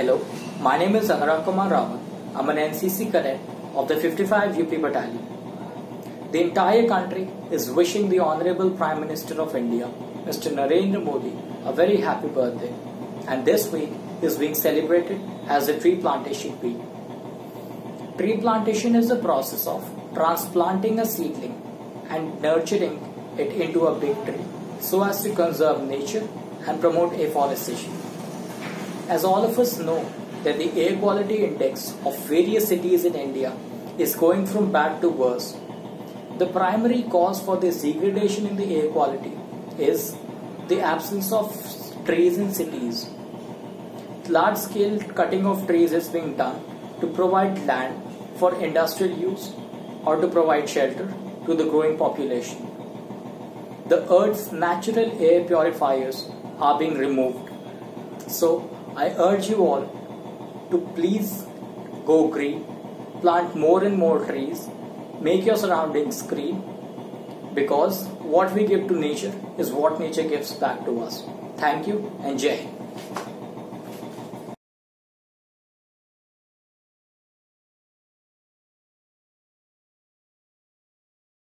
Hello, my name is Anurag Kumar Raman. I'm an NCC cadet of the 55 UP Battalion. The entire country is wishing the Honorable Prime Minister of India, Mr. Narendra Modi, a very happy birthday. And this week is being celebrated as a tree plantation week. Tree plantation is the process of transplanting a seedling and nurturing it into a big tree so as to conserve nature and promote afforestation. As all of us know that the air quality index of various cities in India is going from bad to worse, the primary cause for this degradation in the air quality is the absence of trees in cities. Large scale cutting of trees is being done to provide land for industrial use or to provide shelter to the growing population. The Earth's natural air purifiers are being removed. So, I urge you all to please go green, plant more and more trees, make your surroundings green because what we give to nature is what nature gives back to us. Thank you and Jai.